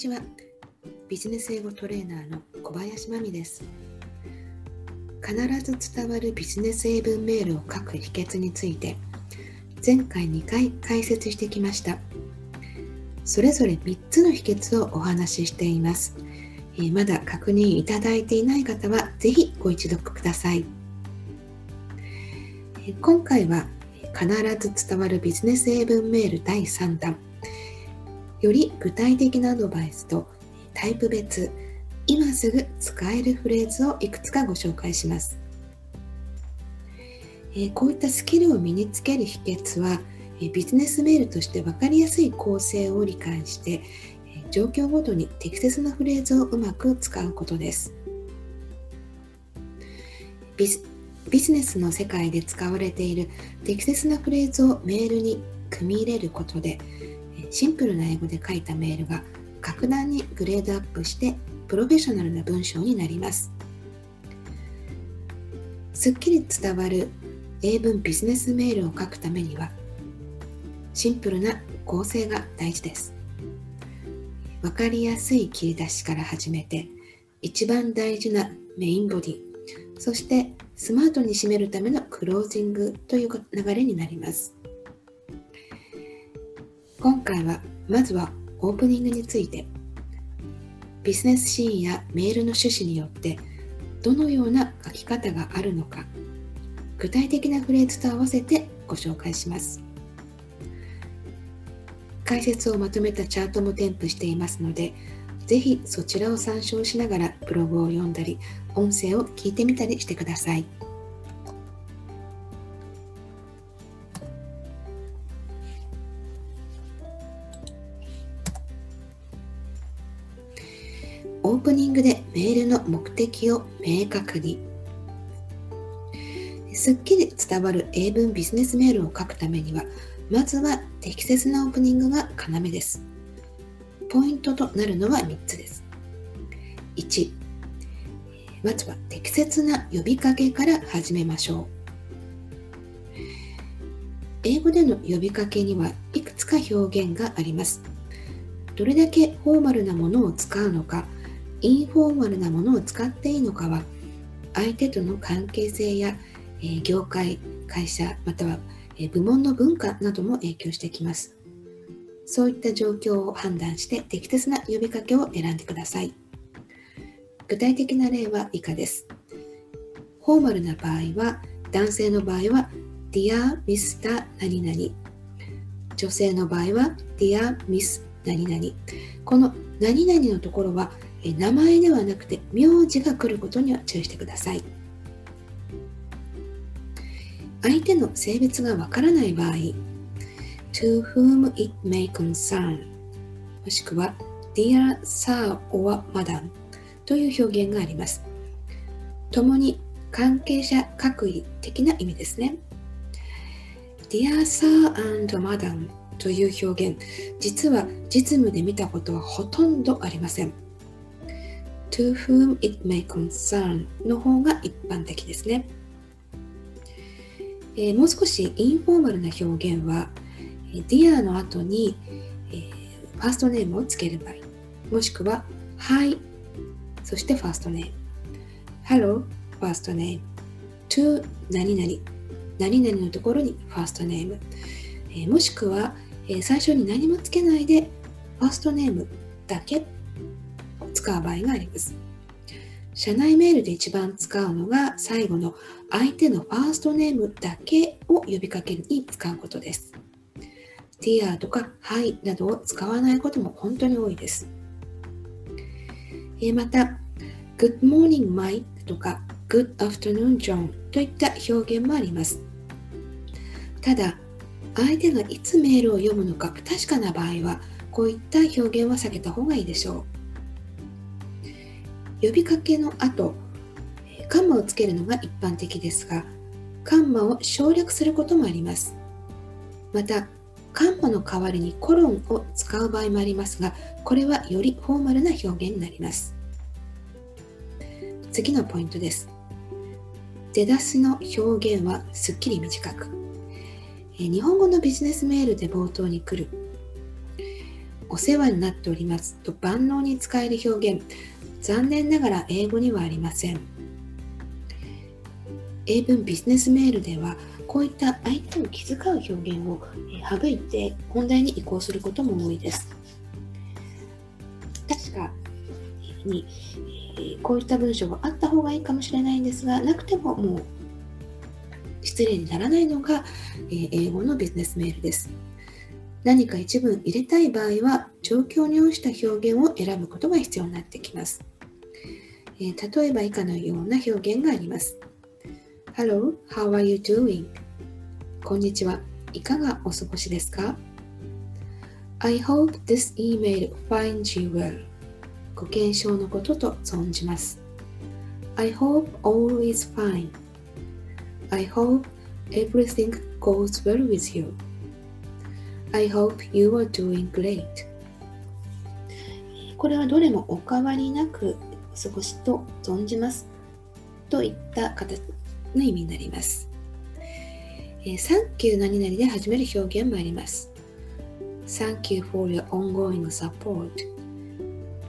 ちは。ビジネス英語トレーナーの小林真美です。必ず伝わるビジネス英文メールを書く秘訣について前回2回解説してきました。それぞれ3つの秘訣をお話ししています。えまだ確認いただいていない方はぜひご一読ください。今回は必ず伝わるビジネス英文メール第3弾。より具体的なアドバイスとタイプ別今すぐ使えるフレーズをいくつかご紹介します、えこういったスキルを身につける秘訣はえビジネスメールとして分かりやすい構成を理解してえ状況ごとに適切なフレーズをうまく使うことです。ビビジネスの世界で使われている適切なフレーズをメールに組み入れることでシンプルな英語で書いたメールが格段にグレードアップしてプロフェッショナルな文章になります。すっきり伝わる英文ビジネスメールを書くためにはシンプルな構成が大事です。わかりやすい切り出しから始めて一番大事なメインボディそしてスマートに締めるためのクロージングという流れになります。今回はまずはオープニングについてビジネスシーンやメールの趣旨によってどのような書き方があるのか具体的なフレーズと合わせてご紹介します解説をまとめたチャートも添付していますのでぜひそちらを参照しながらブログを読んだり音声を聞いてみたりしてください。オープニングでメールの目的を明確に。すっきり伝わる英文ビジネスメールを書くためにはまずは適切なオープニングが要です。ポイントとなるのは3つです。1まずは適切な呼びかけから始めましょう。英語での呼びかけにはいくつか表現があります。どれだけフォーマルなものを使うのかインフォーマルなものを使っていいのかは相手との関係性や、え、業界会社または、え、部門の文化なども影響してきます。そういった状況を判断して適切な呼びかけを選んでください。具体的な例は以下です。フォーマルな場合は男性の場合は Dear Mr. 何々。女性の場合は Dear Miss 何々。この何々のところは名前ではなくて名字が来ることには注意してください。相手の性別がわからない場合 to whom it may concern もしくは dear sir or madam という表現があります。共に関係者各位的な意味ですね。Dear Sir and Madam という表現。実は実務で見たことはほとんどありません。To whom it may concern の方が一般的ですね。えー、もう少しインフォーマルな表現は dear の後に、えー、ファーストネームをつける場合もしくは Hi そしてファーストネーム。Hello ファーストネーム。To 何々。何々のところにファーストネーム、えー、もしくは、えー、最初に何もつけないでファーストネームだけ使う場合があります。社内メールで一番使うのが最後の相手のファーストネームだけを呼びかけるに使うことです。Dear とか Hi などを使わないことも本当に多いです。また、Good morning, Mike とか Good afternoon, John といった表現もあります。ただ、相手がいつメールを読むのか不確かな場合は、こういった表現は避けた方がいいでしょう。呼びかけの後カンマをつけるのが一般的ですがカンマを省略することもあります。またカンマの代わりにコロンを使う場合もありますがこれはよりフォーマルな表現になります。次のポイントです。出だしの表現はすっきり短く。日本語のビジネスメールで冒頭に来るお世話になっておりますと万能に使える表現、残念ながら英語にはありません。英文ビジネスメールでは、こういった相手を気遣う表現を省いて本題に移行することも多いです。確かに、こういった文章があった方がいいかもしれないんですが、なくてももう失礼にならないのが英語のビジネスメールです。何か一文入れたい場合は、状況に応じた表現を選ぶことが必要になってきます。え例えば以下のような表現があります。Hello, how are you doing? こんにちは。いかがお過ごしですか ?I hope this email finds you well. ご健勝のことと存じます。I hope all is fine. I hope everything goes well with you. I hope you are doing great. これはどれもお変わりなくお過ごしと存じますといった形の意味になります。えー、サンキュー何々で始める表現もあります。Thank you for your ongoing support.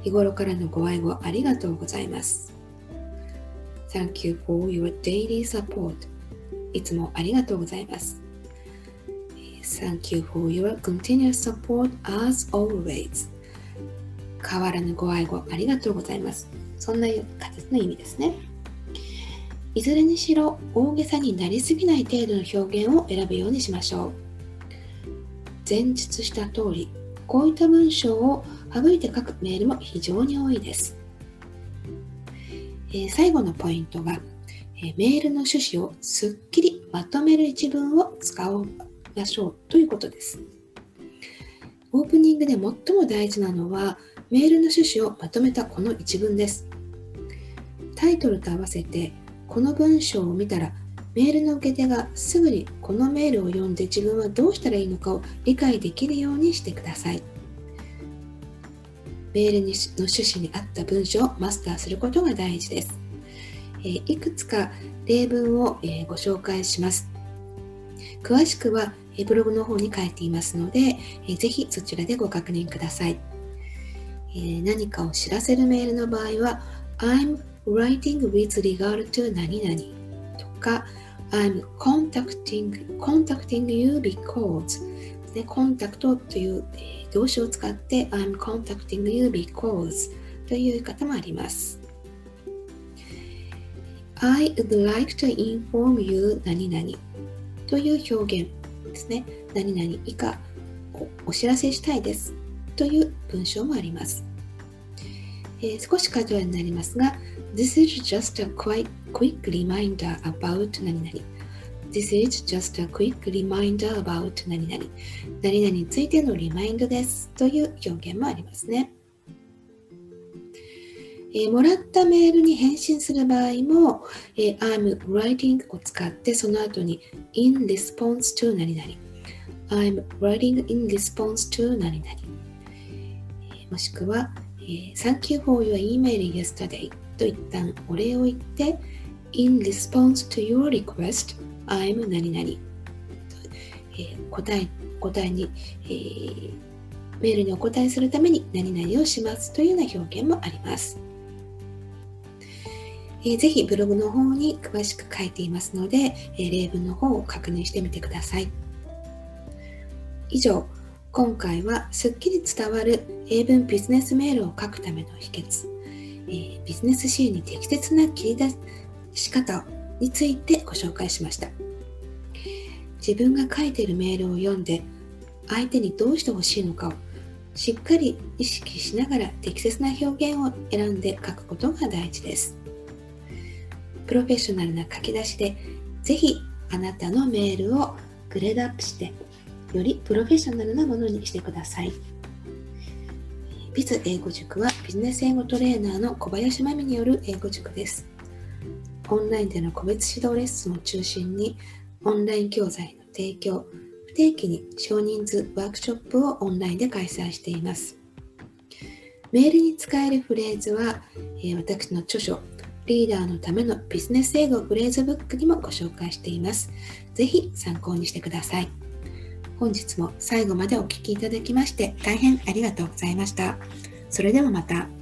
日頃からのご愛護ありがとうございます。Thank you for your daily support. いつもありがとうございます。Thank you for your continuous support as always. 変わらぬご愛護ありがとうございます。そんな形の意味ですね。いずれにしろ大げさになりすぎない程度の表現を選ぶようにしましょう。前述した通り、こういった文章を省いて書くメールも非常に多いです。えー、最後のポイントが、えー、メールの趣旨をすっきりまとめる一文を使おうましょうということです。オープニングで最も大事なのはメールの趣旨をまとめたこの一文です。タイトルと合わせてこの文章を見たらメールの受け手がすぐにこのメールを読んで自分はどうしたらいいのかを理解できるようにしてください。メールの趣旨に合った文章をマスターすることが大事です。いくつか例文をご紹介します。詳しくはブログの方に書いていますので、ぜひそちらでご確認ください。何かを知らせるメールの場合は、I'm writing with regard to 何々とか、I'm contacting, contacting you because ね、コンタクトという動詞を使って I'm contacting you because という言い方もあります。I would like to inform you 何々という表現ですね。何々以下お知らせしたいですという文章もあります。えー、少しカジュアルになりますが、This is just a quite quick reminder about 何々。This is just a quick reminder about 何々。何々についてのリマインドですという表現もありますね。えー、もらったメールに返信する場合も、えー、I'm writing を使ってその後に in response to 何々 I'm writing in response to 何々、えー、もしくは、えー、Thank you for your email yesterday と一旦お礼を言って in response to your request I'm 何々、えー、答え答えに、えー、メールにお答えするために何々をしますというような表現もあります。えー、ぜひブログの方に詳しく書いていますので、えー、例文の方を確認してみてください。以上、今回はすっきり伝わる英文ビジネスメールを書くための秘訣、えー、ビジネスシーンに適切な切り出し方についてご紹介しました。自分が書いているメールを読んで相手にどうしてほしいのかをしっかり意識しながら適切な表現を選んで書くことが大事です。プロフェッショナルな書き出しで、ぜひあなたのメールをグレードアップして、よりプロフェッショナルなものにしてください。ビズ英語塾はビジネス英語トレーナーの小林真美による英語塾です。オンラインでの個別指導レッスンを中心に、オンライン教材の提供、不定期に少人数ワークショップをオンラインで開催しています。メールに使えるフレーズは、え私の著書、リーダーのためのビジネス英語フレーズブックにもご紹介しています。ぜひ参考にしてください。本日も最後までお聴きいただきまして大変ありがとうございました。それではまた。